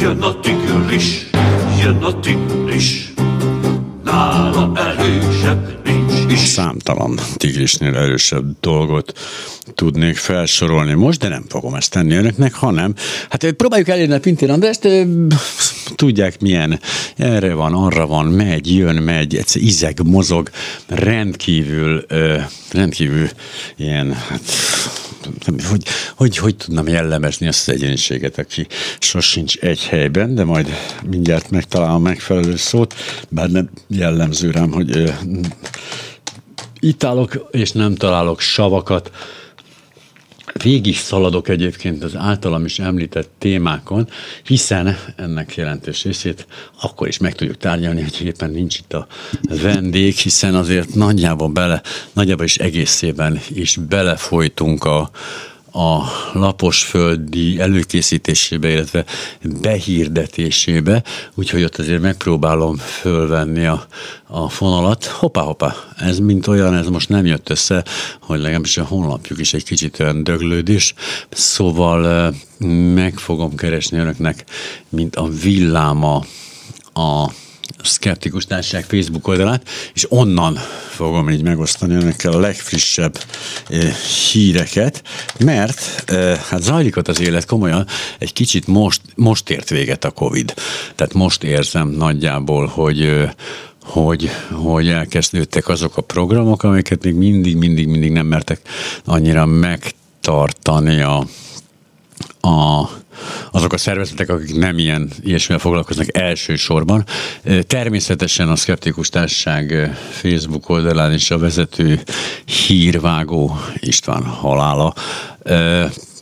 Jön a tigris, jön a tigris, nála erősebb. Számtalan tigrisnél erősebb dolgot tudnék felsorolni most, de nem fogom ezt tenni önöknek, hanem hát próbáljuk elérni a Pintér Andrást, tudják milyen, erre van, arra van, megy, jön, megy, egyszer izeg, mozog, rendkívül, rendkívül ilyen, hát hogy, hogy, hogy tudnám jellemezni azt az egyéniséget, aki sosincs egy helyben, de majd mindjárt megtalálom megfelelő szót, bár nem jellemző rám, hogy itt állok, és nem találok savakat, végig szaladok egyébként az általam is említett témákon, hiszen ennek jelentős részét akkor is meg tudjuk tárgyalni, hogy éppen nincs itt a vendég, hiszen azért nagyjából bele, nagyjából is egészében is belefolytunk a, a laposföldi előkészítésébe, illetve behírdetésébe, úgyhogy ott azért megpróbálom fölvenni a, a fonalat. Hoppá, hoppá, ez mint olyan, ez most nem jött össze, hogy legalábbis a honlapjuk is egy kicsit olyan döglődés, szóval meg fogom keresni önöknek, mint a villáma a Skeptikus Társaság Facebook oldalát, és onnan fogom így megosztani önökkel a legfrissebb eh, híreket, mert eh, hát zajlik ott az élet komolyan, egy kicsit most, most ért véget a Covid. Tehát most érzem nagyjából, hogy eh, hogy, hogy elkezdődtek azok a programok, amiket még mindig, mindig, mindig nem mertek annyira megtartani a, a azok a szervezetek, akik nem ilyen ilyesmivel foglalkoznak elsősorban. Természetesen a Skeptikus Társaság Facebook oldalán is a vezető hírvágó István halála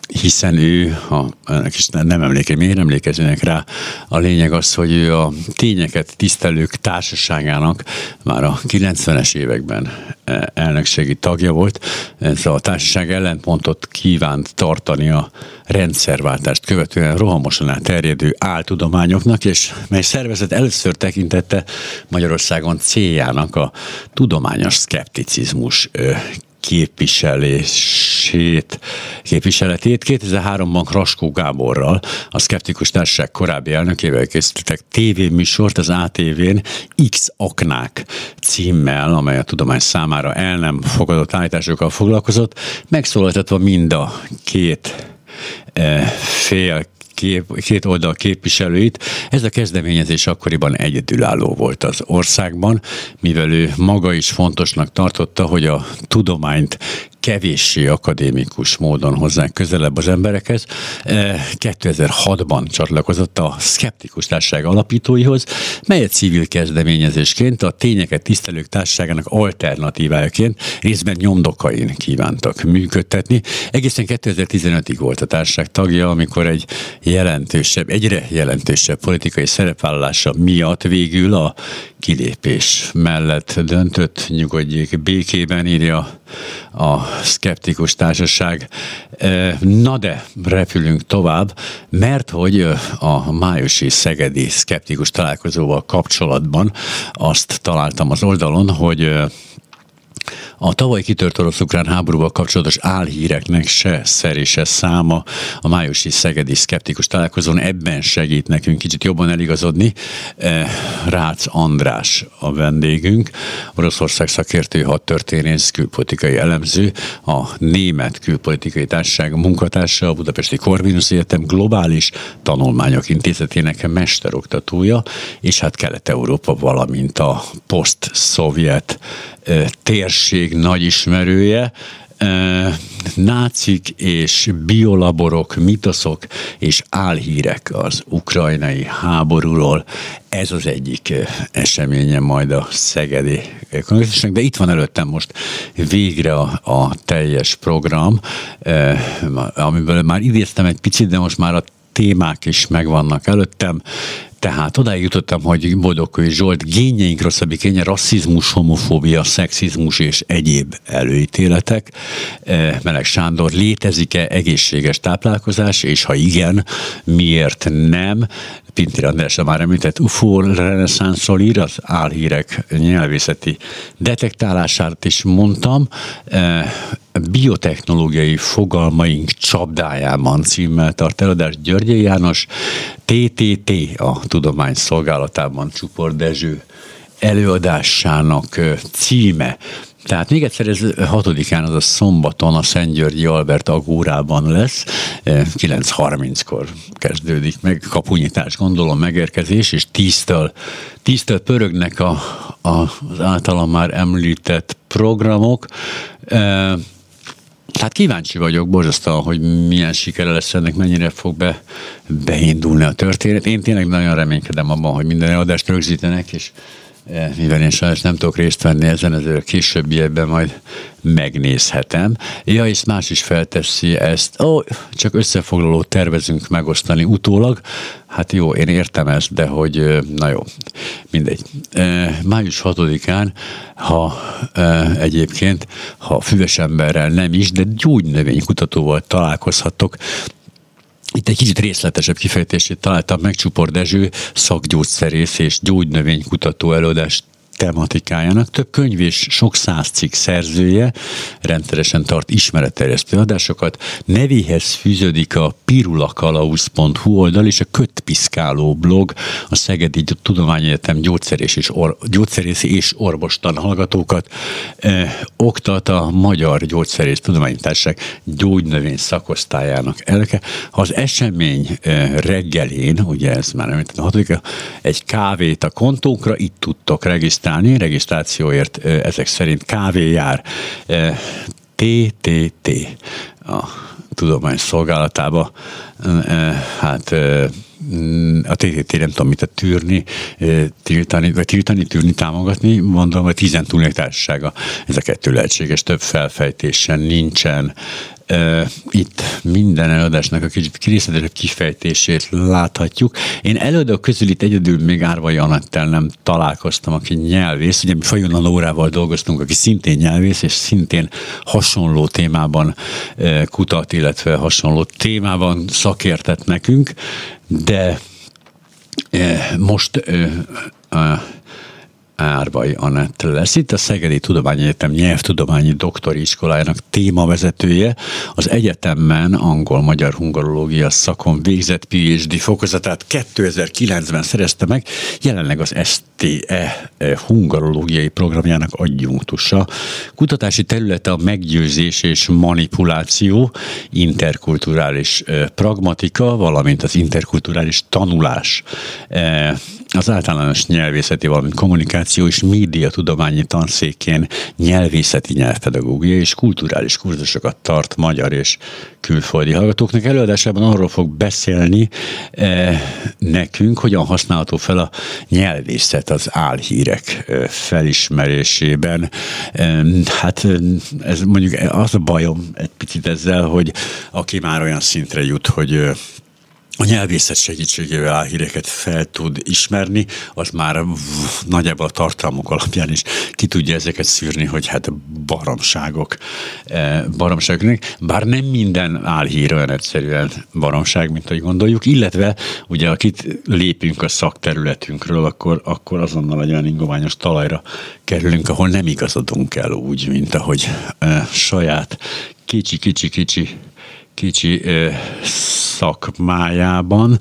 hiszen ő, ha ennek is nem emléke, miért emlékeznének rá, a lényeg az, hogy ő a tényeket tisztelők társaságának már a 90-es években e, elnökségi tagja volt. Ez a társaság ellentmontot kívánt tartani a rendszerváltást követően rohamosan elterjedő áltudományoknak, és mely szervezet először tekintette Magyarországon céljának a tudományos szkepticizmus képviselését, képviseletét. 2003-ban Kraskó Gáborral, a Skeptikus Társaság korábbi elnökével készítettek tévéműsort az ATV-n X aknák címmel, amely a tudomány számára el nem fogadott állításokkal foglalkozott, megszólaltatva mind a két eh, fél kép, két oldal képviselőit. Ez a kezdeményezés akkoriban egyedülálló volt az országban, mivel ő maga is fontosnak tartotta, hogy a tudományt kevéssé akadémikus módon hozzánk közelebb az emberekhez. 2006-ban e, csatlakozott a Skeptikus Társaság alapítóihoz, melyet civil kezdeményezésként a tényeket tisztelők társaságának alternatívájaként részben nyomdokain kívántak működtetni. Egészen 2015-ig volt a társaság tagja, amikor egy jelentősebb, egyre jelentősebb politikai szerepvállalása miatt végül a kilépés mellett döntött, nyugodjék békében, írja a szkeptikus társaság. E, na de, repülünk tovább, mert hogy a májusi szegedi szkeptikus találkozóval kapcsolatban azt találtam az oldalon, hogy a tavaly kitört orosz-ukrán háborúval kapcsolatos álhíreknek se szeri, se száma a májusi szegedi szkeptikus találkozón ebben segít nekünk kicsit jobban eligazodni. E, Rácz András a vendégünk, Oroszország szakértő, hadtörténész, külpolitikai elemző, a Német Külpolitikai Társaság munkatársa, a Budapesti Corvinus Egyetem Globális Tanulmányok Intézetének mesteroktatója, és hát Kelet-Európa, valamint a poszt-szovjet térség nagy ismerője, nácik és biolaborok, mitoszok és álhírek az ukrajnai háborúról. Ez az egyik eseménye majd a Szegedi kongresszusnak, de itt van előttem most végre a, a teljes program, amiből már idéztem egy picit, de most már a témák is megvannak előttem. Tehát odáig jutottam, hogy Boldogkői Zsolt gényeink rosszabbik kénye, rasszizmus, homofóbia, szexizmus és egyéb előítéletek. E, Meleg Sándor, létezik-e egészséges táplálkozás, és ha igen, miért nem? Pintér András már említett UFO reneszánszol ír, az álhírek nyelvészeti detektálását is mondtam. E, biotechnológiai fogalmaink csapdájában címmel tart eladást Györgyi János, TTT a Tudomány Szolgálatában Csupor Dezső előadásának címe. Tehát még egyszer ez hatodikán, az a szombaton a Györgyi Albert Agórában lesz, 9.30-kor kezdődik meg, kapunyítás gondolom megérkezés, és 10-től, 10-től pörögnek a, a, az általam már említett programok. Tehát kíváncsi vagyok borzasztóan, hogy milyen sikere lesz ennek, mennyire fog be, beindulni a történet. Én tényleg nagyon reménykedem abban, hogy minden eladást rögzítenek, és mivel én sajnos nem tudok részt venni ezen, ezért későbbiekben majd megnézhetem. Ja, és más is felteszi ezt, ó, csak összefoglalót tervezünk megosztani utólag. Hát jó, én értem ezt, de hogy, na jó, mindegy. E, május 6-án, ha e, egyébként, ha füves emberrel nem is, de gyógynövénykutatóval találkozhatok, itt egy kicsit részletesebb kifejtését találtam meg Csupor Dezső, szakgyógyszerész és gyógynövénykutató előadást tematikájának. Több könyv és sok száz cikk szerzője, rendszeresen tart ismeretterjesztő adásokat. Nevéhez fűződik a pirulakalauz.hu oldal és a Kötpiszkáló blog, a Szegedi Tudományegyetem gyógyszerész és, or, gyógyszerészi és orvostan hallgatókat eh, oktat a Magyar Gyógyszerész Tudománytárság gyógynövény szakosztályának elke. Az esemény eh, reggelén, ugye ez már nem a hatodik, egy kávét a kontónkra, itt tudtok regisztrálni regisztrálni, regisztrációért ezek szerint kávé. TTT a tudomány szolgálatába, hát a TTT nem tudom mit a tűrni, tiltani, vagy tiltani, tűrni, támogatni, mondom, hogy tizen társasága. Ez a kettő lehetséges, több felfejtésen nincsen itt minden előadásnak a kicsit részletesebb kifejtését láthatjuk. Én előadók közül itt egyedül még Árvai Anettel nem találkoztam, aki nyelvész. Ugye mi Fajon Lórával dolgoztunk, aki szintén nyelvész, és szintén hasonló témában kutat, illetve hasonló témában szakértett nekünk, de most Árvai Anett lesz. Itt a Szegedi Tudományegyetem nyelvtudományi doktori iskolájának témavezetője. Az egyetemben angol-magyar-hungarológia szakon végzett PhD fokozatát 2009-ben szerezte meg, jelenleg az STE hungarológiai programjának adjunktusa. Kutatási területe a meggyőzés és manipuláció, interkulturális pragmatika, valamint az interkulturális tanulás az általános nyelvészeti, valamint kommunikáció és média tudományi tanszékén nyelvészeti nyelvpedagógia és kulturális kurzusokat tart magyar és külföldi hallgatóknak. Előadásában arról fog beszélni eh, nekünk, hogyan használható fel a nyelvészet az álhírek eh, felismerésében. Eh, hát ez mondjuk az a bajom egy picit ezzel, hogy aki már olyan szintre jut, hogy eh, a nyelvészet segítségével álhíreket fel tud ismerni, az már nagyjából a tartalmuk alapján is ki tudja ezeket szűrni, hogy hát baromságok, eh, baromságok. Bár nem minden álhír olyan egyszerűen baromság, mint ahogy gondoljuk, illetve ugye akit lépünk a szakterületünkről, akkor, akkor azonnal egy olyan ingoványos talajra kerülünk, ahol nem igazodunk el úgy, mint ahogy eh, saját kicsi-kicsi-kicsi kicsi szakmájában.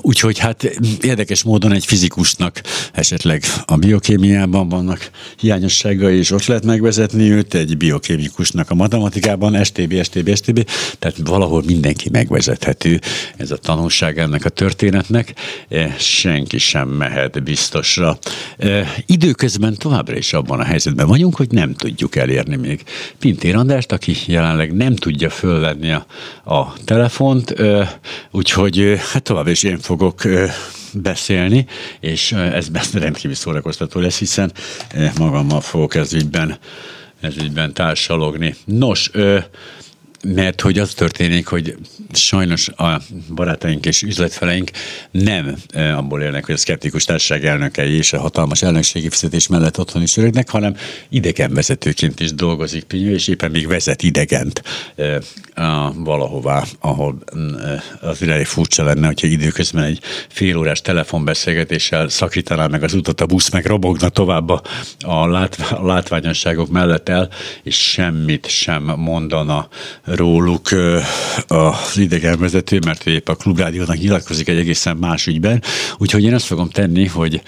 Úgyhogy hát érdekes módon egy fizikusnak esetleg a biokémiában vannak hiányosságai, és ott lehet megvezetni őt, egy biokémikusnak a matematikában, STB, STB, STB, tehát valahol mindenki megvezethető. Ez a tanulság ennek a történetnek. Senki sem mehet biztosra. Időközben továbbra is abban a helyzetben vagyunk, hogy nem tudjuk elérni még Pintér Andrást, aki jelenleg nem tudja fölvenni a a telefont, úgyhogy hát tovább is én fogok beszélni, és ez rendkívül szórakoztató lesz, hiszen magammal fogok ez ügyben, ez ügyben társalogni. Nos, mert hogy az történik, hogy sajnos a barátaink és üzletfeleink nem abból élnek, hogy a szkeptikus társaság elnökei és a hatalmas elnökségi fizetés mellett otthon is örögnek, hanem idegenvezetőként is dolgozik Pinyő, és éppen még vezet idegent valahová, ahol az elég furcsa lenne, hogyha időközben egy fél órás telefonbeszélgetéssel szakítaná meg az utat a busz, meg robogna tovább a, a, látv- a látványosságok mellett el, és semmit sem mondana róluk az idegenvezető, mert épp a klubrádiónak nyilatkozik egy egészen más ügyben. Úgyhogy én azt fogom tenni, hogy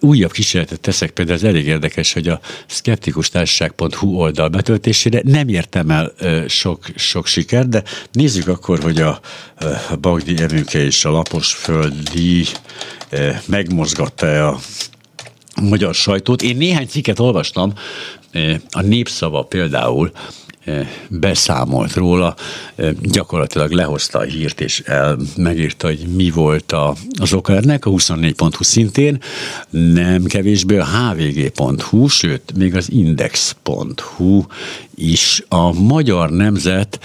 újabb kísérletet teszek, például ez elég érdekes, hogy a skeptikustársaság.hu oldal betöltésére nem értem el sok, sok siker, de nézzük akkor, hogy a, a Bagdi Emőke és a Lapos Földi megmozgatta a magyar sajtót. Én néhány cikket olvastam, a népszava például beszámolt róla, gyakorlatilag lehozta a hírt, és el, megírta, hogy mi volt a, az oka ennek, a 24.hu szintén, nem kevésbé a hvg.hu, sőt, még az index.hu is. A magyar nemzet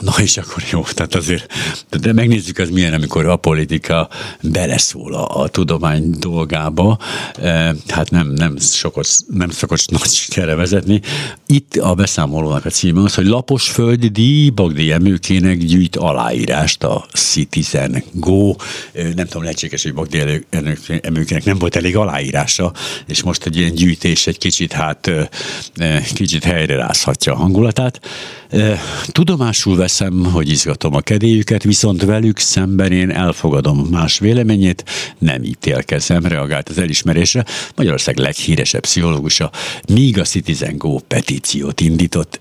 Na és akkor jó, tehát azért, de megnézzük az milyen, amikor a politika beleszól a, a tudomány dolgába, e, hát nem, nem, sokot, nem szokott nagy sikerre vezetni. Itt a beszámolónak a címe az, hogy lapos földi díj Bagdi emőkének gyűjt aláírást a Citizen Go. E, nem tudom, lehetséges, hogy Bagdi emőkének nem volt elég aláírása, és most egy ilyen gyűjtés egy kicsit hát e, kicsit helyre rázhatja a hangulatát. Tudomásul veszem, hogy izgatom a kedélyüket, viszont velük szemben én elfogadom más véleményét, nem ítélkezem, reagált az elismerésre. Magyarország leghíresebb pszichológusa, míg a Citizen Go petíciót indított.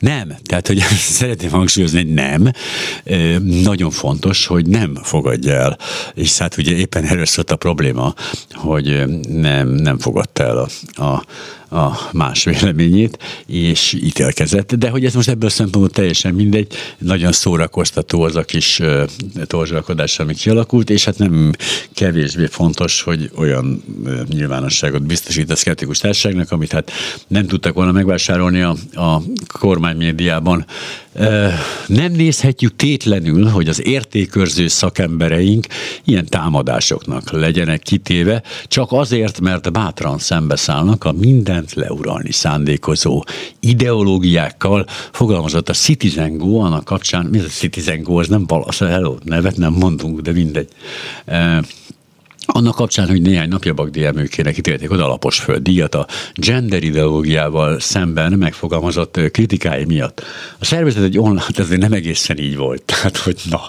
Nem, tehát hogy szeretném hangsúlyozni, hogy nem. Nagyon fontos, hogy nem fogadja el. És hát ugye éppen erről szólt a probléma, hogy nem, nem fogadta el a, a, a más véleményét, és ítélkezett. De hogy ez most ebből szempontból teljesen mindegy, nagyon szórakoztató az a kis torzsalkodás, ami kialakult, és hát nem kevésbé fontos, hogy olyan nyilvánosságot biztosít a szkeptikus társaságnak, amit hát nem tudtak volna megvásárolni a, a kormánymédiában. Nem nézhetjük tétlenül, hogy az értékörző szakembereink ilyen támadásoknak legyenek kitéve, csak azért, mert bátran szembeszállnak a minden mindent leuralni szándékozó ideológiákkal fogalmazott a Citizen Go annak kapcsán, mi az a Citizen Go, az nem valasz, hello, nevet nem mondunk, de mindegy. E, annak kapcsán, hogy néhány napja Bagdi Emőkének ítélték oda alapos díjat a gender ideológiával szemben megfogalmazott kritikái miatt. A szervezet egy online, hát ez nem egészen így volt, tehát hogy na.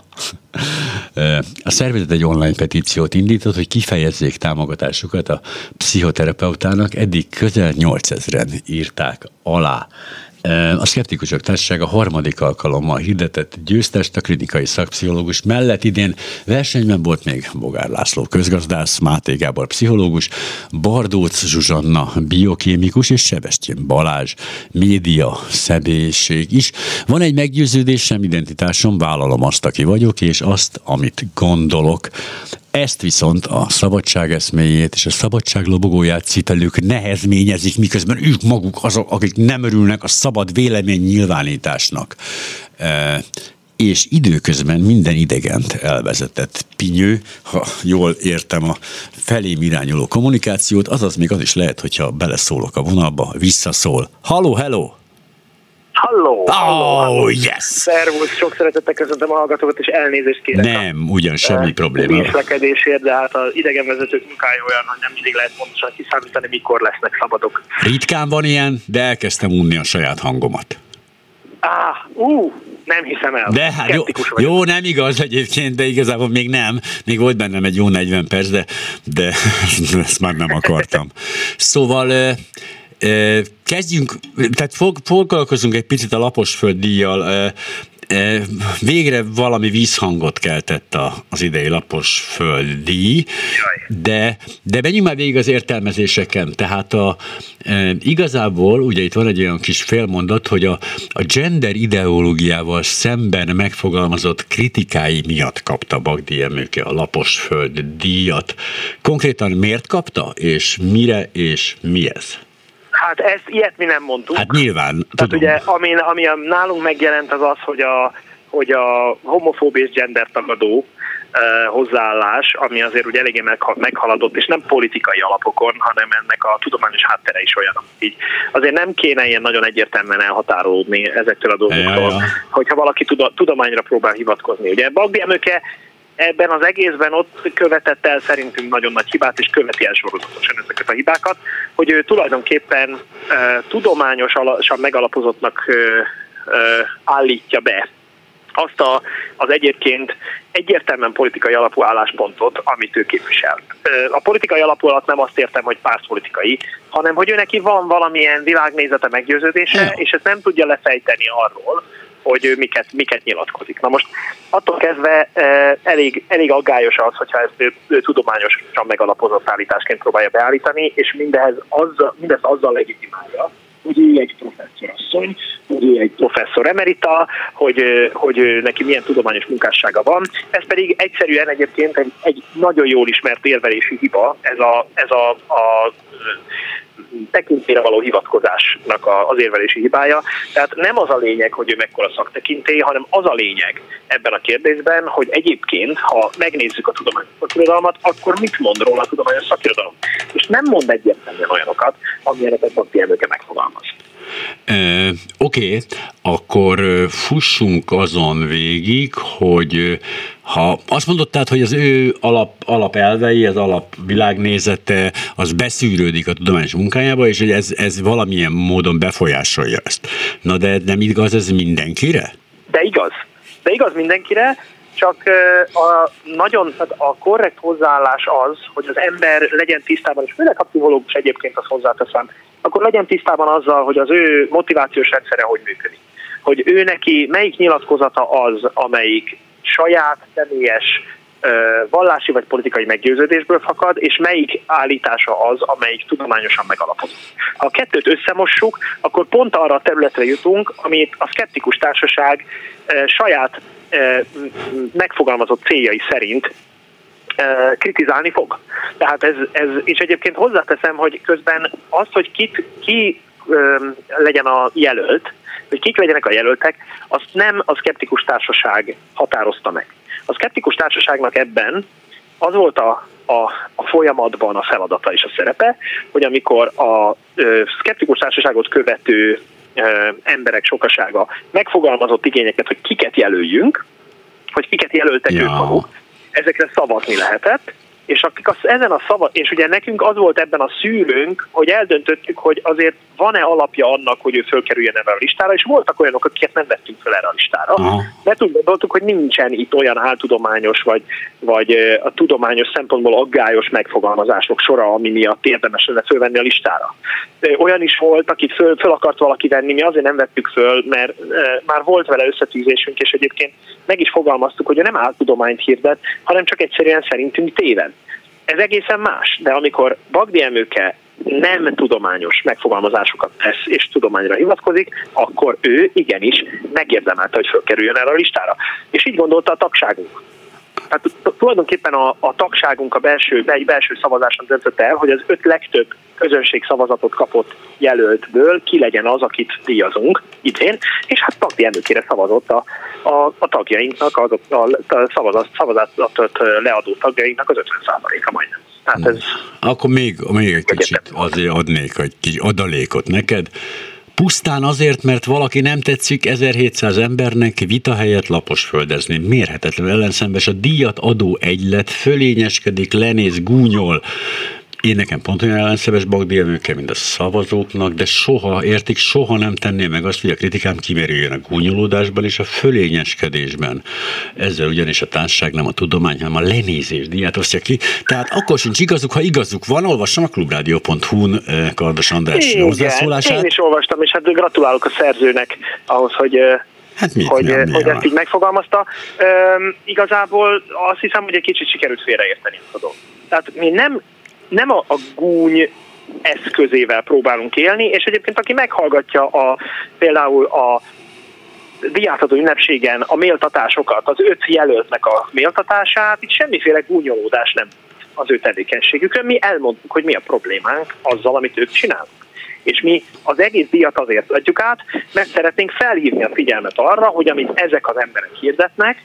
A szervezet egy online petíciót indított, hogy kifejezzék támogatásukat a pszichoterapeutának, eddig közel 8000-en írták alá a Szkeptikusok Társasága harmadik alkalommal hirdetett győztest a klinikai szakpszichológus mellett idén versenyben volt még Bogár László közgazdász, Máté Gábor pszichológus, Bardóc Zsuzsanna biokémikus és Sebestyén Balázs média szebészség is. Van egy meggyőződésem, identitásom, vállalom azt, aki vagyok, és azt, amit gondolok. Ezt viszont a szabadság eszméjét és a szabadság lobogóját citelők nehezményezik, miközben ők maguk azok, akik nem örülnek a szabad vélemény nyilvánításnak. E, és időközben minden idegent elvezetett pinyő, ha jól értem a felém irányuló kommunikációt, azaz még az is lehet, hogyha beleszólok a vonalba, visszaszól. Halló, hello! Halló! Oh, yes! Szervusz, sok szeretettel köszöntöm a hallgatókat, és elnézést kérek. Nem, ugyan semmi a, probléma. Részlekedésért, de hát az idegenvezetők munkája olyan, hogy nem mindig lehet pontosan kiszámítani, mikor lesznek szabadok. Ritkán van ilyen, de elkezdtem unni a saját hangomat. Ah, ú, nem hiszem el. De hát jó, jó, nem igaz egyébként, de igazából még nem. Még volt bennem egy jó 40 perc, de, de ezt már nem akartam. Szóval Kezdjünk, tehát foglalkozunk egy picit a laposföld díjjal. Végre valami vízhangot keltett az idei lapos földi, de, de menjünk már végig az értelmezéseken. Tehát a, e, igazából, ugye itt van egy olyan kis félmondat, hogy a, a gender ideológiával szemben megfogalmazott kritikái miatt kapta Bagdi Emőke a lapos föld díjat. Konkrétan miért kapta, és mire, és mi ez? Hát ezt, ilyet mi nem mondtuk. Hát nyilván, Tehát tudom. ugye, ami, ami nálunk megjelent az az, hogy a, hogy a homofób és gender tagadó uh, hozzáállás, ami azért ugye eléggé megha- meghaladott, és nem politikai alapokon, hanem ennek a tudományos háttere is olyan. Így azért nem kéne ilyen nagyon egyértelműen elhatárolódni ezektől a dolgoktól, Ja, ja. hogyha valaki tuda, tudományra próbál hivatkozni. Ugye Bagdi Emőke ebben az egészben ott követett el szerintünk nagyon nagy hibát, és követi el sorozatosan ezeket a hibákat, hogy ő tulajdonképpen uh, tudományosan megalapozottnak uh, uh, állítja be azt a, az egyébként egyértelműen politikai alapú álláspontot, amit ő képvisel. A politikai alapú alatt nem azt értem, hogy pártpolitikai, hanem hogy ő neki van valamilyen világnézete, meggyőződése, és ezt nem tudja lefejteni arról, hogy ő miket, miket nyilatkozik. Na most attól kezdve eh, elég, elég aggályos az, hogyha ezt ő, ő tudományosan megalapozott állításként próbálja beállítani, és mindehez azzal, mindezt azzal legitimálja, hogy ő egy professzorasszony, hogy ő egy professzor emerita, hogy, ö, hogy neki milyen tudományos munkássága van. Ez pedig egyszerűen egyébként egy, egy nagyon jól ismert érvelési hiba, ez a, ez a, a tekintélyre való hivatkozásnak az érvelési hibája. Tehát nem az a lényeg, hogy ő mekkora szaktekintély, hanem az a lényeg ebben a kérdésben, hogy egyébként, ha megnézzük a tudományos szakirodalmat, akkor mit mond róla a tudományos szakirodalom. És nem mond egyértelműen olyanokat, amilyeneket Bakti Emőke megfogalmaz. Oké, akkor ö, fussunk azon végig, hogy ha azt mondod tehát, hogy az ő alap, alapelvei, az alap világnézete, az beszűrődik a tudományos munkájába, és hogy ez, ez valamilyen módon befolyásolja ezt. Na de nem igaz ez mindenkire? De igaz. De igaz mindenkire, csak a nagyon, tehát a korrekt hozzáállás az, hogy az ember legyen tisztában, és főleg a pszichológus egyébként azt hozzáteszem, akkor legyen tisztában azzal, hogy az ő motivációs rendszere hogy működik. Hogy ő neki melyik nyilatkozata az, amelyik saját, személyes, vallási vagy politikai meggyőződésből fakad, és melyik állítása az, amelyik tudományosan megalapozott. Ha a kettőt összemossuk, akkor pont arra a területre jutunk, amit a szkeptikus társaság saját megfogalmazott céljai szerint kritizálni fog. Tehát ez, ez, és egyébként hozzáteszem, hogy közben az, hogy kit, ki legyen a jelölt, hogy kik legyenek a jelöltek, azt nem a szkeptikus társaság határozta meg. A szkeptikus társaságnak ebben az volt a, a, a folyamatban a feladata és a szerepe, hogy amikor a ö, szkeptikus társaságot követő ö, emberek sokasága megfogalmazott igényeket, hogy kiket jelöljünk, hogy kiket jelöltek Ja. ők maguk, ezekre szavazni lehetett, és akik az, ezen a szava, és ugye nekünk az volt ebben a szűrőnk, hogy eldöntöttük, hogy azért van-e alapja annak, hogy ő fölkerüljön erre a listára, és voltak olyanok, akiket nem vettünk fel erre a listára. Aha. Mert úgy gondoltuk, hogy nincsen itt olyan áltudományos, vagy, vagy a tudományos szempontból aggályos megfogalmazások sora, ami miatt érdemes lenne fölvenni a listára. Olyan is volt, akit föl, föl akart valaki venni, mi azért nem vettük föl, mert már volt vele összetűzésünk, és egyébként meg is fogalmaztuk, hogy ő nem áltudományt hirdet, hanem csak egyszerűen szerintünk téved. Ez egészen más, de amikor Bagdi Emőke nem tudományos megfogalmazásokat tesz és tudományra hivatkozik, akkor ő igenis megérdemelte, hogy fölkerüljön erre a listára. És így gondolta a tagságunk. Tehát tulajdonképpen a, a tagságunk a belső, egy belső szavazáson döntött el, hogy az öt legtöbb közönség szavazatot kapott jelöltből ki legyen az, akit díjazunk idén, és hát Pagdi Emőkére szavazott a, a, a tagjainknak, azok, a, a szavazat, szavazatot leadó tagjainknak az 50%-a majdnem. Tehát ez Akkor még, még egy kicsit azért adnék egy kis adalékot neked. Pusztán azért, mert valaki nem tetszik 1700 embernek vita helyett lapos földezni. Mérhetetlen ellenszembes a díjat adó egylet, fölényeskedik, lenéz, gúnyol. Én nekem pont olyan ellenszembes Bagdi Emőke, mint a szavazóknak, de soha, értik, soha nem tenném meg azt, hogy a kritikám kimerüljön a gúnyolódásban és a fölényeskedésben. Ezzel ugyanis a társaság nem a tudomány, hanem a lenézés díját osztja ki. Tehát akkor sincs igazuk, ha igazuk van, olvassam a klubrádió.hu-n eh, Kardos András Igen, hozzászólását. én is olvastam, és hát gratulálok a szerzőnek ahhoz, hogy, ö, Hát mit, hogy, mi, mi, hogy ezt így megfogalmazta. Üm, igazából azt hiszem, hogy egy kicsit sikerült félreérteni a dolgot. Tehát mi nem, nem a, a gúny eszközével próbálunk élni, és egyébként aki meghallgatja a, például a diátadó ünnepségen a méltatásokat, az öt jelöltnek a méltatását, itt semmiféle gúnyolódás nem az ő tevékenységükön. Mi elmondtuk, hogy mi a problémánk azzal, amit ők csinálnak. És mi az egész díjat azért adjuk át, mert szeretnénk felhívni a figyelmet arra, hogy amit ezek az emberek hirdetnek,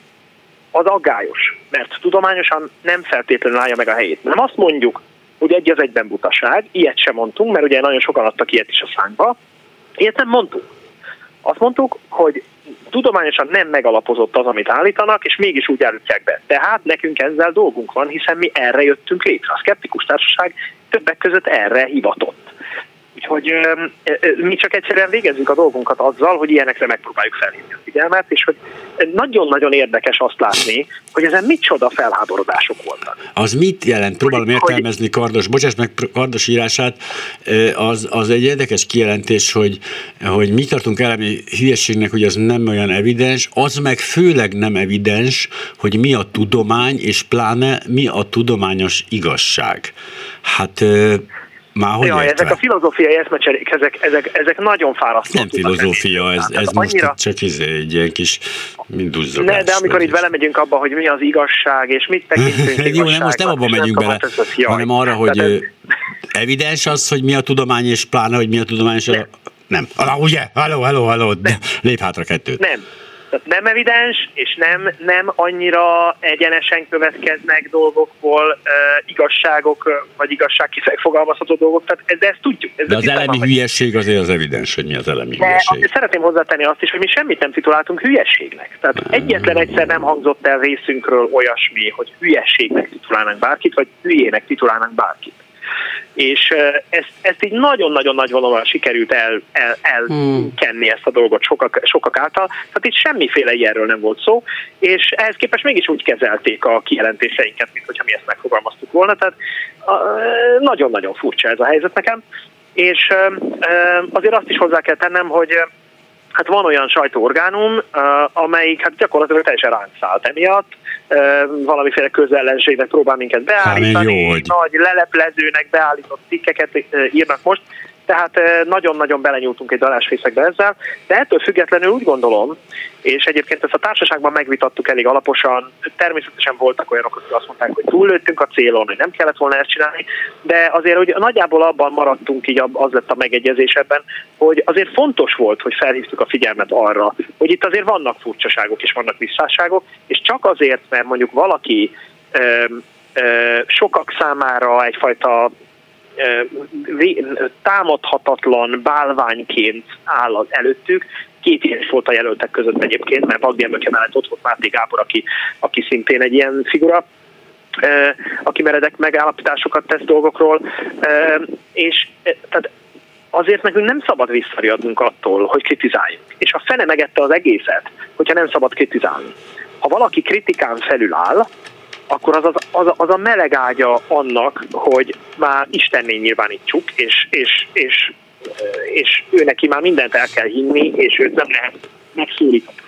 az aggályos, mert tudományosan nem feltétlenül állja meg a helyét. Nem azt mondjuk, hogy egy az egyben butaság, ilyet sem mondtunk, mert ugye nagyon sokan adtak ilyet is a szánkba, ilyet nem mondtuk. Azt mondtuk, hogy tudományosan nem megalapozott az, amit állítanak, és mégis úgy állítják be. Tehát nekünk ezzel dolgunk van, hiszen mi erre jöttünk létre. A Skeptikus Társaság többek között erre hivatott. Úgyhogy mi csak egyszerűen végezzük a dolgunkat azzal, hogy ilyenekre megpróbáljuk felhívni a figyelmet, és hogy nagyon-nagyon érdekes azt látni, hogy ezen micsoda felháborodások voltak. Az mit jelent? Próbálom értelmezni Kardos, bocsáss meg Kardos írását, az, az egy érdekes kijelentés, hogy, hogy mi tartunk elemi hülyeségnek, hogy az nem olyan evidens, az meg főleg nem evidens, hogy mi a tudomány, és pláne mi a tudományos igazság. Hát már hogy ja, ezek a filozófiai eszmecserék, ezek, ezek, ezek nagyon fárasztóak. Nem filozófia, ez, ez most annyira... csak izé, egy ilyen kis duzzogás. Ne, de amikor itt belemegyünk abba, hogy mi az igazság, és mit tekintünk Jó, nem, most nem abban megyünk bele, hanem arra, hogy evidens az, hogy mi a tudomány, és pláne, hogy mi a tudomány, és a... Nem. Ah, ugye? Halló, halló, halló. Lép hátra kettőt. Nem. Tehát nem evidens, és nem, nem annyira egyenesen következnek dolgokból uh, igazságok, vagy igazság fogalmazható dolgok, tehát de ezt tudjuk. Ez de az elemi van, hülyesség azért az evidens, hogy mi az elemi de hülyesség. Szeretném hozzátenni azt is, hogy mi semmit nem tituláltunk hülyességnek. Tehát egyetlen egyszer nem hangzott el részünkről olyasmi, hogy hülyességnek titulálnánk bárkit, vagy hülyének titulálnánk bárkit és ezt, ezt így nagyon-nagyon nagy vonalon sikerült el, el, elkenni ezt a dolgot sokak, sokak által, tehát itt semmiféle ilyenről nem volt szó, és ehhez képest mégis úgy kezelték a kijelentéseinket, mint hogyha mi ezt megfogalmaztuk volna, tehát nagyon-nagyon furcsa ez a helyzet nekem, és azért azt is hozzá kell tennem, hogy hát van olyan sajtóorgánum, amelyik hát gyakorlatilag teljesen ránk szállt emiatt, valamiféle közellenségnek próbál minket beállítani, jó, hogy... nagy leleplezőnek beállított cikkeket írnak most, tehát nagyon-nagyon belenyúltunk egy dalásfészekbe ezzel, de ettől függetlenül úgy gondolom, és egyébként ezt a társaságban megvitattuk elég alaposan, természetesen voltak olyanok, akik azt mondták, hogy túllőttünk a célon, hogy nem kellett volna ezt csinálni, de azért hogy nagyjából abban maradtunk, így az lett a megegyezés ebben, hogy azért fontos volt, hogy felhívtuk a figyelmet arra, hogy itt azért vannak furcsaságok és vannak visszásságok, és csak azért, mert mondjuk valaki sokak számára egyfajta támadhatatlan bálványként áll az előttük. Két is volt a jelöltek között egyébként, mert Bagdi Emöke mellett ott volt Máté Gábor, aki, aki szintén egy ilyen figura aki meredek megállapításokat tesz dolgokról, és tehát azért nekünk nem szabad visszariadnunk attól, hogy kritizáljuk. És a fene megette az egészet, hogyha nem szabad kritizálni. Ha valaki kritikán felül áll, akkor az, az, az, az a meleg ágya annak, hogy már Istenné nyilvánítsuk, és, és, és, és ő neki már mindent el kell hinni, és őt nem lehet megszólítani.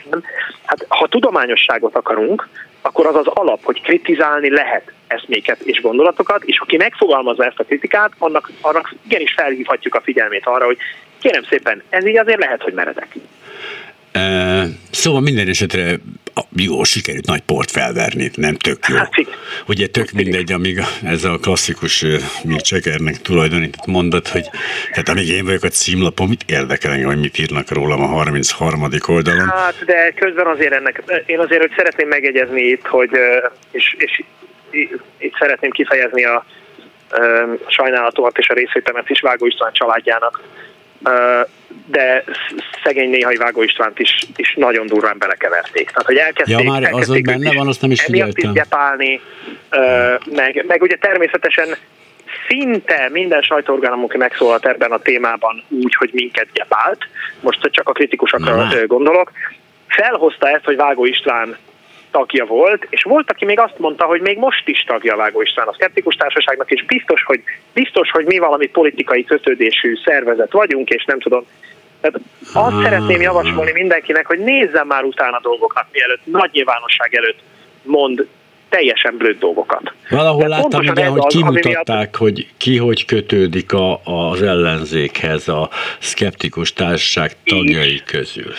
Hát ha tudományosságot akarunk, akkor az az alap, hogy kritizálni lehet eszméket és gondolatokat, és aki megfogalmazza ezt a kritikát, annak, annak igenis felhívhatjuk a figyelmét arra, hogy kérem szépen, ez így azért lehet, hogy meredek. Szóval minden esetre jó, sikerült nagy port felverni, nem tök jó. Hát, Ugye tök mindegy, amíg ez a klasszikus Mick Jaggernek tulajdonított mondat, hogy tehát amíg én vagyok a címlapon, mit érdekel engem, hogy mit írnak rólam a 33. oldalon? Hát, de közben azért ennek, én azért hogy szeretném megegyezni itt, hogy és, és itt szeretném kifejezni a, a sajnálatomat és a részvétemet is Vágó István családjának de szegény néhai Vágó Istvánt is, is nagyon durván belekeverték. Tehát, hogy elkezdték, ja, már az ott benne van, azt nem is figyeltem. is gyepálni, meg, meg ugye természetesen szinte minden sajtóorgánum, aki megszólalt ebben a témában úgy, hogy minket gyepált, most csak a kritikusokra Na. gondolok, felhozta ezt, hogy Vágó István tagja volt, és volt, aki még azt mondta, hogy még most is tagja Vágó István a Szkeptikus Társaságnak, és biztos, hogy, biztos, hogy mi valami politikai kötődésű szervezet vagyunk, és nem tudom. Tehát azt szeretném javasolni mindenkinek, hogy nézzen már utána dolgoknak, mielőtt nagy nyilvánosság előtt mond teljesen blöd dolgokat. Valahol De láttam, ugye, hogy kimutatták, miatt... hogy ki hogy kötődik a, az ellenzékhez a szkeptikus társaság tagjai Így. közül.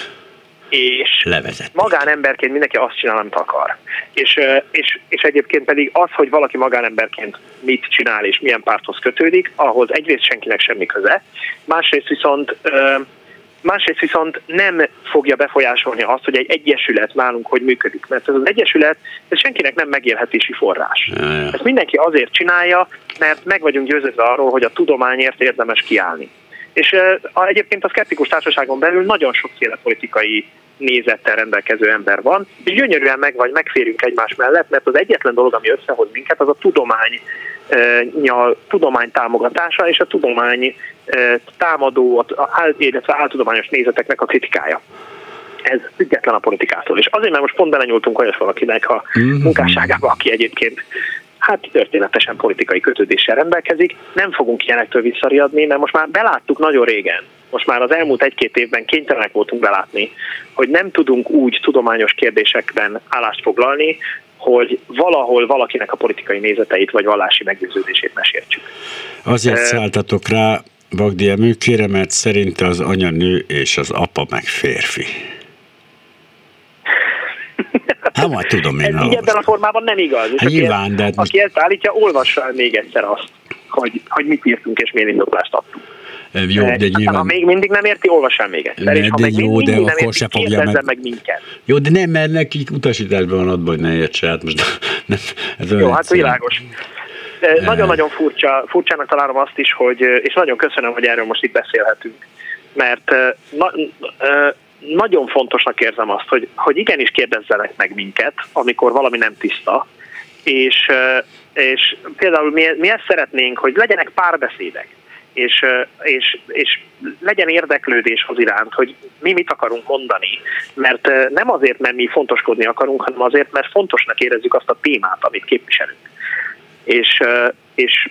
És Levezették. magánemberként mindenki azt csinál, amit akar. És, és, és egyébként pedig az, hogy valaki magánemberként mit csinál és milyen párthoz kötődik, ahhoz egyrészt senkinek semmi köze, másrészt viszont Másrészt viszont nem fogja befolyásolni azt, hogy egy egyesület nálunk hogy működik, mert ez az egyesület ez senkinek nem megélhetési forrás. Ezt mindenki azért csinálja, mert meg vagyunk győződve arról, hogy a tudományért érdemes kiállni. És egyébként a szkeptikus társaságon belül nagyon sokféle politikai nézettel rendelkező ember van, és gyönyörűen meg vagy megférünk egymás mellett, mert az egyetlen dolog, ami összehoz minket, az a tudomány, a tudomány támogatása és a tudomány támadó, illetve áltudományos nézeteknek a kritikája ez független a politikától. És azért, mert most pont belenyúltunk olyas valakinek a Mhm. munkásságába, aki egyébként hát történetesen politikai kötődéssel rendelkezik, nem fogunk ilyenektől visszariadni, mert most már beláttuk nagyon régen, most már az elmúlt egy-két évben kénytelenek voltunk belátni, hogy nem tudunk úgy tudományos kérdésekben állást foglalni, hogy valahol valakinek a politikai nézeteit vagy vallási meggyőződését meséltsük. Azért Eh. szálltatok rá Bagdi emőkére, mert szerinte az anya nő és az apa meg férfi. Hát majd tudom én. Ez így ebben a formában nem igaz. És Hát nyilván, de hát aki ezt állítja, olvassa még egyszer azt, hogy, hogy mit írtunk és milyen indoklást adtunk. Jó, de Aztán, Ha nyilván... még mindig nem érti, olvas el még egyszer. Ne, és ha de meg jó, mindig de nem akkor érti, se fogja meg- meg minket. Jó, de nem, mert nekik utasításban van adva, hogy ne értse, hát most nem, ez Jó, hát egyszerű. világos. De Nagyon-nagyon furcsa, furcsának találom azt is, hogy, és nagyon köszönöm, hogy erről most itt beszélhetünk, mert eh, na, eh, nagyon fontosnak érzem azt, hogy, hogy igenis kérdezzenek meg minket, amikor valami nem tiszta, és, és például mi, mi ezt szeretnénk, hogy legyenek párbeszédek, és, és, és legyen érdeklődés az iránt, hogy mi mit akarunk mondani, mert nem azért, mert mi fontoskodni akarunk, hanem azért, mert fontosnak érezzük azt a témát, amit képviselünk. És, és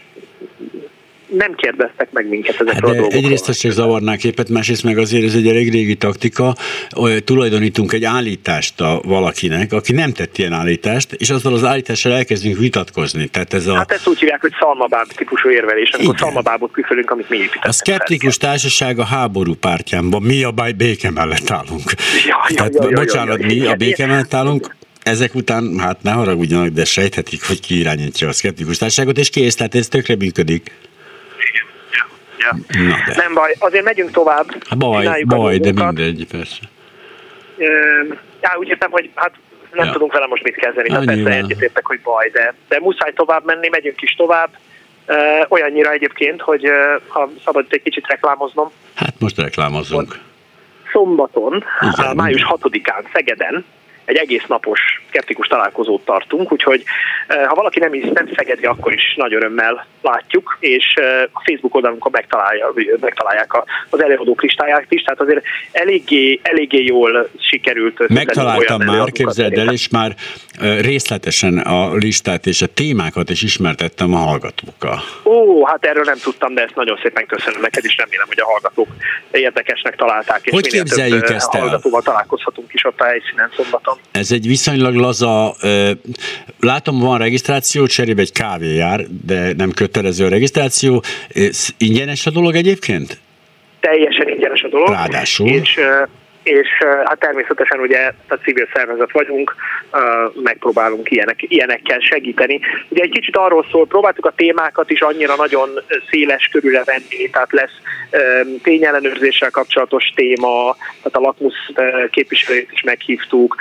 nem kérdeztek meg minket ezekről Hát a dolgokról. egyrészt csak zavarná képet, másrészt meg azért ez egy elég régi taktika, hogy tulajdonítunk egy állítást a valakinek, aki nem tett ilyen állítást, és azzal az állítással elkezdünk vitatkozni. Tehát ez a, Hát ezt úgy hívják, hogy szalmabáb típusú érvelés, amikor Igen. szalmabábot küfölünk, amit mi építettünk. a szkeptikus társaság a háború pártjánban, mi a baj béke mellett állunk. Ja, ja, Tehát ja, ja, bocsánat, ja, mi ja. a béke mellett állunk, ezek után, hát ne haragudjanak, de sejthetik, hogy ki irányítja a szkeptikus társaságot, és kész, tehát ez tökre működik. Ja. Na de. Nem baj, azért megyünk tovább. Hát baj, csináljuk baj, de mindegy, persze. Ö, Já, úgy értem, hogy hát nem Ja. tudunk vele most mit kezdeni, Hát persze egyetértek, hogy baj, de, de muszáj tovább menni, megyünk is tovább. Ö, olyannyira egyébként, hogy ha szabad egy kicsit reklámoznom, Hát most reklámozzunk. szombaton, Igen. május 6-án Szegeden egy egész napos skeptikus találkozót tartunk, úgyhogy eh, ha valaki nem, is, nem szegedi, akkor is nagy örömmel látjuk, és eh, a Facebook oldalunkon megtalálja, megtalálják az előadók listáját is, tehát azért eléggé, eléggé jól sikerült. Megtaláltam már, képzeld el, és már ö, részletesen a listát és a témákat is ismertettem a hallgatókkal. Ó, hát erről nem tudtam, de ezt nagyon szépen köszönöm neked, és remélem, hogy a hallgatók érdekesnek találták, és Hogy képzeljük eh, ezt el? hallgatóval találkozhatunk is ott a helyszínen szombaton. Ez egy viszonylag laza, látom van regisztráció, cserébe egy kávé jár, de nem kötelező a regisztráció. Ez ingyenes a dolog egyébként? teljesen ingyenes a dolog. Ráadásul. És, és hát természetesen ugye a civil szervezet vagyunk, megpróbálunk ilyenek, ilyenekkel segíteni. Ugye egy kicsit arról szól, próbáltuk a témákat is annyira nagyon széles körülre venni, tehát lesz tényellenőrzéssel kapcsolatos téma, tehát a lakmusz képviselőjét is meghívtuk,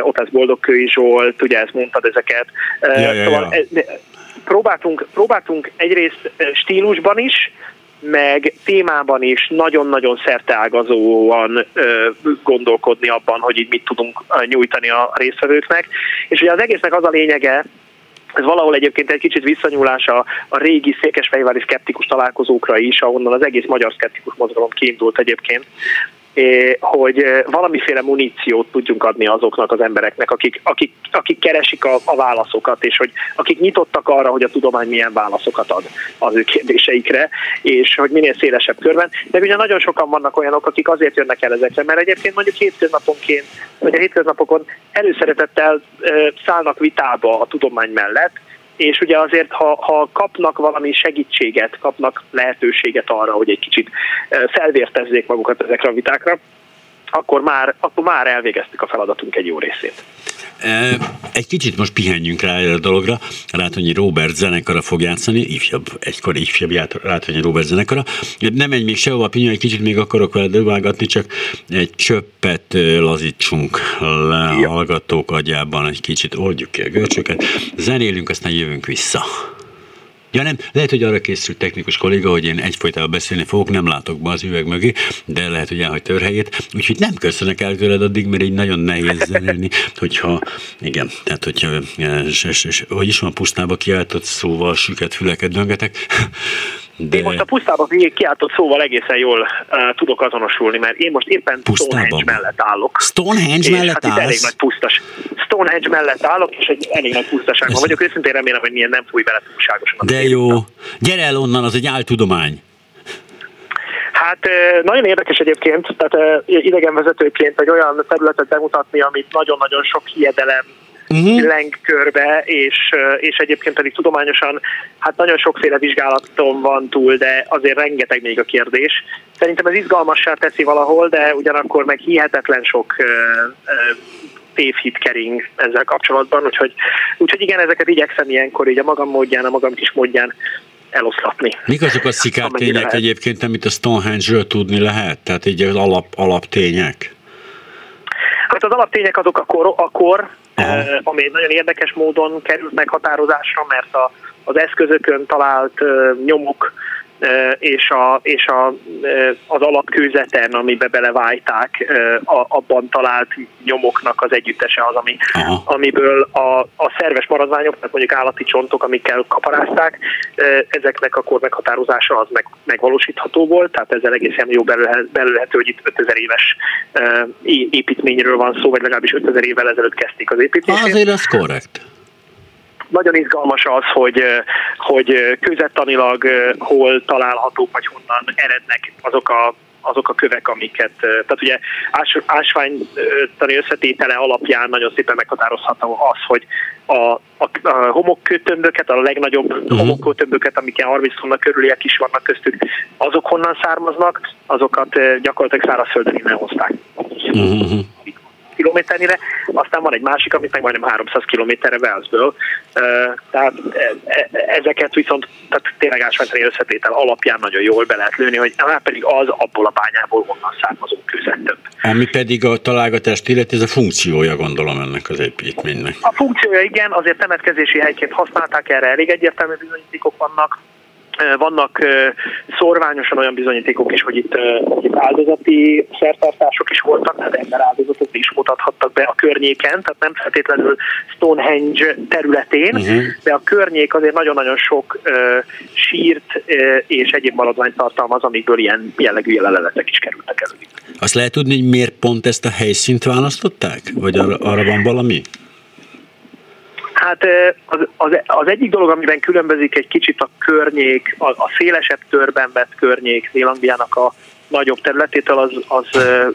ott ez Boldogkői Zsolt, ugye ezt mondtad ezeket. Ja, ja, szóval ja. ez- próbáltunk, próbáltunk egyrészt stílusban is, meg témában is nagyon-nagyon szerteágazóan gondolkodni abban, hogy így mit tudunk nyújtani a résztvevőknek. És ugye az egésznek az a lényege, ez valahol egyébként egy kicsit visszanyúlás a, a régi székesfehérvári szkeptikus találkozókra is, ahonnan az egész magyar szkeptikus mozgalom kiindult egyébként, hogy eh, valamiféle muníciót tudjunk adni azoknak az embereknek, akik, akik, akik keresik a, a válaszokat, és hogy akik nyitottak arra, hogy a tudomány milyen válaszokat ad az ő kérdéseikre, és hogy minél szélesebb körben. De ugye nagyon sokan vannak olyanok, akik azért jönnek el ezekre, mert egyébként mondjuk hétköznaponként, vagy a hétköznapokon előszeretettel eh, szállnak vitába a tudomány mellett, és ugye azért, ha, ha kapnak valami segítséget, kapnak lehetőséget arra, hogy egy kicsit eh, felvértezzék magukat ezekre a vitákra, akkor már, akkor már elvégeztük a feladatunk egy jó részét. Egy kicsit most pihenjünk rá a dologra. Rátonyi Robert zenekara fog játszani, ifjabb, egykor ifjabb Rátonyi Robert zenekara. Nem egy még sehova, Pinya, egy kicsit még akarok vele dövágatni, csak egy csöppet lazítsunk le a hallgatók agyában, egy kicsit oldjuk ki a görcsöket, zenélünk, aztán jövünk vissza. Ja nem, lehet, hogy arra készült technikus kolléga, hogy én egyfolytában beszélni fogok, nem látok be az üveg mögé, de lehet, hogy elhagy törhelyét. Úgyhogy nem köszönök el tőled addig, mert így nagyon nehéz zenélni, hogyha, igen, tehát hogyha, és, és, és, hogy is van pusztába kiáltott szóval süket füleket döngetek, de... Én most a pusztában kiáltott szóval egészen jól uh, tudok azonosulni, mert én most éppen pusztában. Stonehenge mellett állok. Stonehenge mellett hát állsz? elég nagy pusztas. Stonehenge mellett állok, és egy elég nagy pusztaságban vagyok. Őszintén remélem, hogy milyen nem fúj bele túlságosan. De jó. Gyere el onnan, az egy áltudomány. Hát nagyon érdekes egyébként, tehát idegenvezetőként egy olyan területet bemutatni, amit nagyon-nagyon sok hiedelem uh-huh. leng körbe, és, és egyébként pedig tudományosan, hát nagyon sokféle vizsgálaton van túl, de azért rengeteg még a kérdés. Szerintem ez izgalmassá teszi valahol, de ugyanakkor meg hihetetlen sok uh, uh, tévhit kering ezzel kapcsolatban, úgyhogy, úgyhogy igen, ezeket igyekszem ilyenkor így a magam módján, a magam kis módján eloszlatni. Mik azok a szikártények egyébként, amit a Stonehenge-ről tudni lehet? Tehát így az alap, alaptények? Hát az alaptények azok a kor, a kor uh, ami nagyon érdekes módon került meghatározásra, mert a, az eszközökön talált nyomok és, a, és a, az alapkőzeten, amibe belevájták, abban talált nyomoknak az együttese az, ami, amiből a, a szerves maradványok, tehát mondjuk állati csontok, amikkel kaparázták, ezeknek a kor meghatározása az meg, megvalósítható volt, tehát ezzel egészen jó belőlhető, hogy itt 5000 éves építményről van szó, vagy legalábbis 5000 évvel ezelőtt kezdték az építést. Azért az korrekt nagyon izgalmas az, hogy, hogy közettanilag hol találhatók, vagy honnan erednek azok a azok a kövek, amiket, tehát ugye ás, ásványtani összetétele alapján nagyon szépen meghatározható az, hogy a, a, a homokkötömböket, a legnagyobb uh-huh. homokkötömböket, amiken 30 tonna körüliek is vannak köztük, azok honnan származnak, azokat gyakorlatilag szárazföldön innen hozták. Uh-huh kilométernyire, aztán van egy másik, amit meg majdnem 300 kilométerre Velszből. Tehát e, e, ezeket viszont tehát tényleg ásványtani összetétel alapján nagyon jól be lehet lőni, hogy már pedig az abból a bányából onnan származó kőzet több. Ami pedig a találgatást illeti, ez a funkciója gondolom ennek az építménynek. A funkciója igen, azért temetkezési helyként használták erre, elég egyértelmű bizonyítékok vannak vannak szorványosan olyan bizonyítékok is, hogy itt, hogy itt áldozati szertartások is voltak, tehát ember áldozatot is mutathattak be a környéken, tehát nem feltétlenül Stonehenge területén, uh-huh. de a környék azért nagyon-nagyon sok sírt és egyéb maradványt tartalmaz, amikből ilyen jellegű jeleletek is kerültek elő. Azt lehet tudni, hogy miért pont ezt a helyszínt választották? Vagy arra, arra van valami? Hát az, az, az egyik dolog, amiben különbözik egy kicsit a környék, a, a szélesebb törben vett környék Zélandiának a nagyobb területétől az, az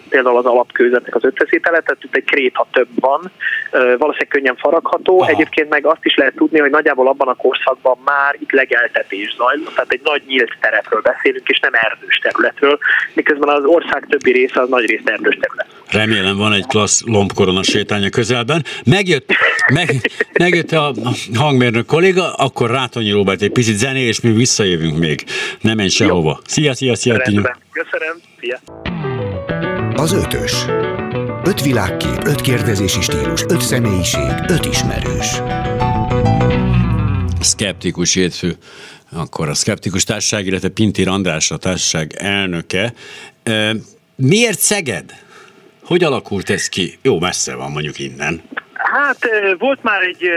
például az alapkőzetnek az ötszeszétele, tehát itt egy kréta több van, valószínűleg könnyen faragható. Aha. Egyébként meg azt is lehet tudni, hogy nagyjából abban a korszakban már itt legeltetés zajlott, tehát egy nagy nyílt terepről beszélünk, és nem erdős területről, miközben az ország többi része az nagy részt erdős terület. Remélem van egy klassz lombkorona sétánya közelben. Megjött, meg, megjött a hangmérnök kolléga, akkor Rátonyi Robert egy picit zenél, és mi visszajövünk még. Nem menj sehova. Szia, szia, szia, Rendben. Köszönöm, szia! Az ötös. Öt világkép, öt kérdezési stílus, öt személyiség, öt ismerős. Skeptikus hétfő, akkor a Skeptikus Társaság, illetve Pintér András a társaság elnöke. Miért Szeged? Hogy alakult ez ki? Jó, messze van mondjuk innen. Hát volt már egy,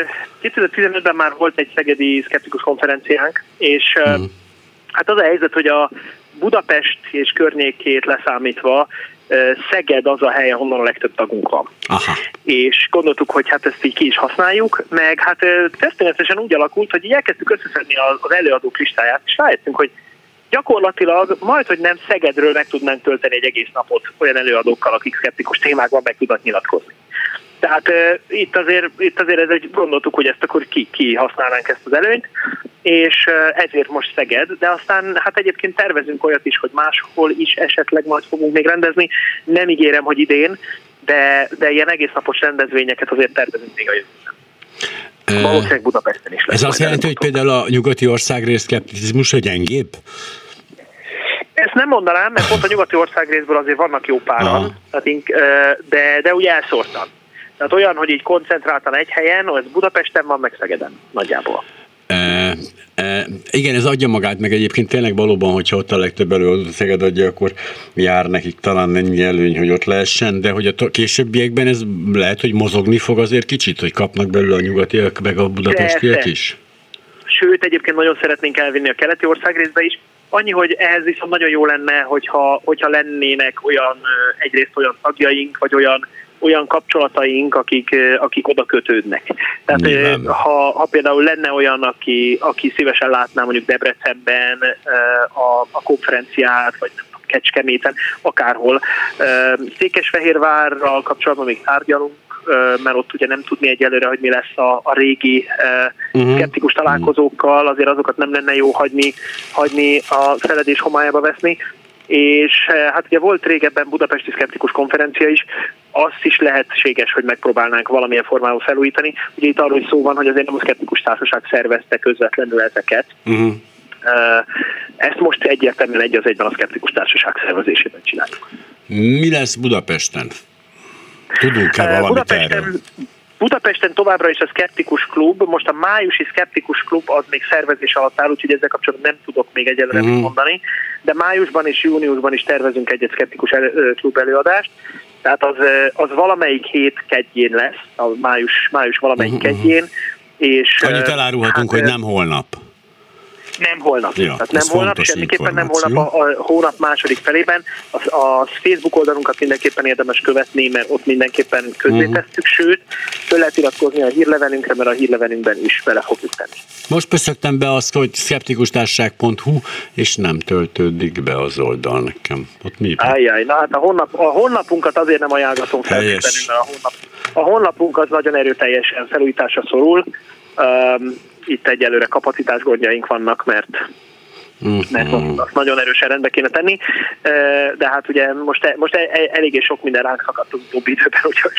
2015-ben már volt egy szegedi szkeptikus konferenciánk, és hmm. hát az a helyzet, hogy a Budapest és környékét leszámítva Szeged az a hely, ahonnan a legtöbb tagunk van. Aha. És gondoltuk, hogy hát ezt így ki is használjuk, meg hát történetesen úgy alakult, hogy így elkezdtük összeszedni az előadók listáját, és rájöttünk, hogy gyakorlatilag majd, hogy nem Szegedről meg tudnánk tölteni egy egész napot olyan előadókkal, akik szkeptikus témákban meg tudnak nyilatkozni. Tehát uh, itt, azért, itt azért ez egy, gondoltuk, hogy ezt akkor ki, ki használnánk ezt az előnyt, és ezért most Szeged, de aztán hát egyébként tervezünk olyat is, hogy máshol is esetleg majd fogunk még rendezni. Nem ígérem, hogy idén, de, de ilyen egész napos rendezvényeket azért tervezünk még a jövőben. Valószínűleg Budapesten is lesz. Ez azt jelenti, hogy például a nyugati országrész szkepticizmus a gyengébb? Ezt nem mondanám, mert pont a nyugati országrészből azért vannak jó páran, de, de ugye elszórtan. Tehát olyan, hogy így koncentráltan egy helyen, az Budapesten van, meg Szegeden nagyjából. E, e, igen, ez adja magát, meg egyébként tényleg valóban, hogyha ott a legtöbb előadó Szeged adja, akkor jár nekik talán ennyi előny, hogy ott lehessen, de hogy a későbbiekben ez lehet, hogy mozogni fog azért kicsit, hogy kapnak belőle a nyugatiak, meg a budapestiek is? Sőt, egyébként nagyon szeretnénk elvinni a keleti országrészbe is, Annyi, hogy ehhez viszont nagyon jó lenne, hogyha, hogyha lennének olyan, egyrészt olyan tagjaink, vagy olyan olyan kapcsolataink, akik, akik oda kötődnek. Tehát ha, ha például lenne olyan, aki, aki szívesen látná mondjuk Debrecenben a, a konferenciát, vagy Kecskeméten, akárhol. Székesfehérvárral kapcsolatban még tárgyalunk, mert ott ugye nem tudni egyelőre, hogy mi lesz a, a régi uh-huh. skeptikus találkozókkal, azért azokat nem lenne jó hagyni, hagyni a feledés homályába veszni és hát ugye volt régebben Budapesti Szkeptikus konferencia is, azt is lehetséges, hogy megpróbálnánk valamilyen formában felújítani. Ugye itt arról is szó van, hogy azért nem a Szkeptikus Társaság szervezte közvetlenül ezeket. Uh-huh. Ezt most egyértelműen egy az egyben a Szkeptikus Társaság szervezésében csináljuk. Mi lesz Budapesten? Tudunk-e valamit Budapesten, erről? Budapesten továbbra is a Skeptikus Klub, most a májusi Skeptikus Klub az még szervezés alatt áll, úgyhogy ezzel kapcsolatban nem tudok még egyelőre mm. mondani, de májusban és júniusban is tervezünk egy Skeptikus Klub előadást, tehát az, az valamelyik hét kedjén lesz, a május, május valamelyik uh-huh. kedjén. És, Annyit elárulhatunk, hát, hogy nem holnap. Nem holnap. Ja, Tehát nem holnap, semmiképpen nem holnap a, a hónap második felében. A, a Facebook oldalunkat mindenképpen érdemes követni, mert ott mindenképpen közzétesszük, uh-huh. sőt, föl lehet iratkozni a hírlevelünkre, mert a hírlevelünkben is bele fogjuk tenni. Most pöszögtem be azt, hogy szkeptikustárság.hu, és nem töltődik be az oldal nekem. Ott mi? Ajjaj, na hát a, honlap, a honlapunkat azért nem ajánlatom feltétlenül, mert a, honlap, a honlapunk az nagyon erőteljesen felújításra szorul. Um, itt egyelőre kapacitás gondjaink vannak, mert uh-huh. mert azt nagyon erősen rendbe kéne tenni, de hát ugye most, most e, e, eléggé sok minden ránk szakadt az utóbbi időben, úgyhogy...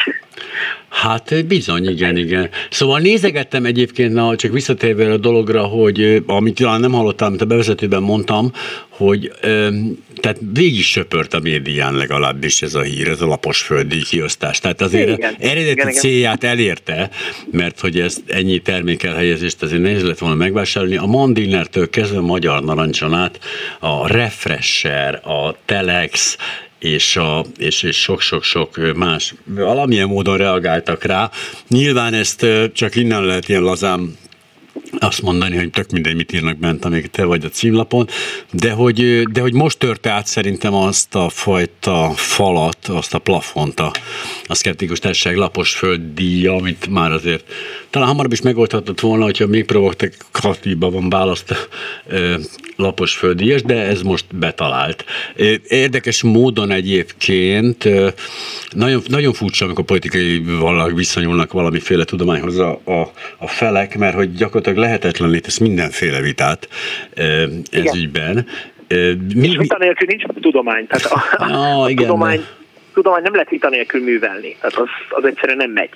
Hát bizony, igen, igen. Szóval nézegettem egyébként, na, csak visszatérve a dologra, hogy amit talán nem hallottam, amit a bevezetőben mondtam, hogy tehát végig söpört a médián legalábbis ez a hír, ez a lapos földi kiosztás. Tehát azért igen, eredeti igen, célját igen. elérte, mert hogy ezt ennyi termékelhelyezést azért nehéz lett volna megvásárolni. A Mandinertől kezdve a Magyar Narancson át, a Refresher, a Telex, és, a, és, és sok-sok-sok más valamilyen módon reagáltak rá. Nyilván ezt csak innen lehet ilyen lazán azt mondani, hogy tök mindegy, mit írnak bent, amíg te vagy a címlapon, de hogy, de hogy most törte át szerintem azt a fajta falat, azt a plafont a, a szkeptikus társaság lapos földdíja, amit már azért talán hamarabb is megoldhatott volna, hogyha még provokatíva van választ lapos földíjas, de ez most betalált. Érdekes módon egyébként nagyon, nagyon furcsa, amikor politikai valaki viszonyulnak valamiféle tudományhoz a, a, a felek, mert hogy gyakorlatilag lehetetlen tesz mindenféle vitát ez igen. ügyben. Mi, és vita nélkül nincs tudomány. Tehát a, ah, a igen, tudomány, de... tudomány nem lehet vita nélkül művelni. Tehát az, az egyszerűen nem megy.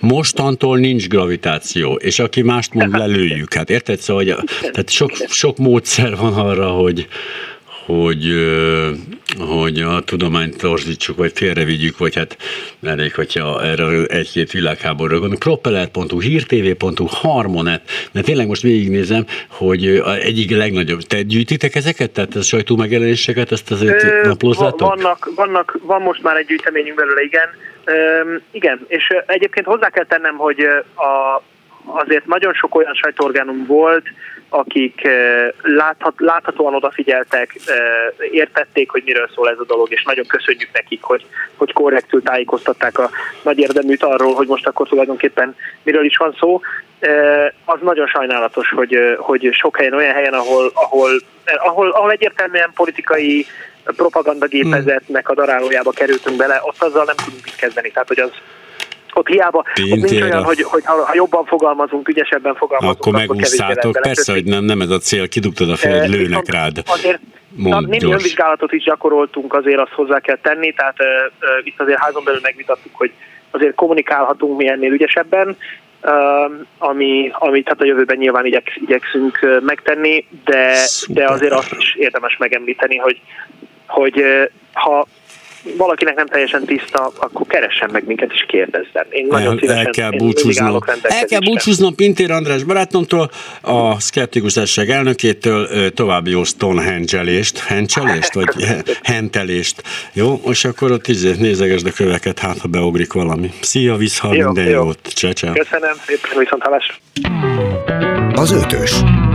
Mostantól nincs gravitáció, és aki mást mond, lelőjük. Hát érted? Szóval, hogy, tehát sok, sok módszer van arra, hogy, hogy, hogy a tudományt torzítsuk, vagy félrevigyük, vagy hát elég, hogyha erre egy-két világháborúra gondolunk. Propeller.hu, hírtv.hu, Harmonet, mert tényleg most végignézem, hogy egyik legnagyobb. Te gyűjtitek ezeket? Tehát a sajtó megjelenéseket, ezt azért naplozzátok? Vannak, vannak, van most már egy gyűjteményünk belőle, igen. Igen, és egyébként hozzá kell tennem, hogy a, azért nagyon sok olyan sajtóorgánum volt, akik eh, láthat, láthatóan odafigyeltek, eh, értették, hogy miről szól ez a dolog, és nagyon köszönjük nekik, hogy, hogy korrektül tájékoztatták a nagy érdeműt arról, hogy most akkor tulajdonképpen miről is van szó. Eh, az nagyon sajnálatos, hogy, hogy sok helyen, olyan helyen, ahol, ahol, ahol, ahol egyértelműen politikai propagandagépezetnek a darálójába kerültünk bele, ott azzal nem tudunk mit kezdeni. Tehát, hogy az, ott hiába, ott nincs olyan, hogy, hogy ha, jobban fogalmazunk, ügyesebben fogalmazunk, Akkor megúszszátok, lesz. Persze, hogy nem, nem ez a cél, kidugtad a Eh, lőnek viszont rád. Azért na, némi önvizsgálatot is gyakoroltunk, azért azt hozzá kell tenni, tehát uh, uh, itt azért házon belül megvitattuk, hogy azért kommunikálhatunk mi ennél ügyesebben, uh, ami, amit hát a jövőben nyilván igyek, igyekszünk uh, megtenni, de, Szuper. de azért azt is érdemes megemlíteni, hogy, hogy uh, ha valakinek nem teljesen tiszta, akkor keressen meg minket és kérdezzen. Én nagyon El, szívesen el kell búcsúznom. El kell búcsúznom Pintér András barátomtól, a Szkeptikus Társaság elnökétől további jó Stonehenge-elést, hencselést, vagy he- hentelést. Jó, és akkor ott izé, nézegesd a köveket, hát ha beugrik valami. Szia, vissza, Jó, minden jó. jót. Cseh, cseh. Köszönöm, szépen viszont hallásra. Az ötös.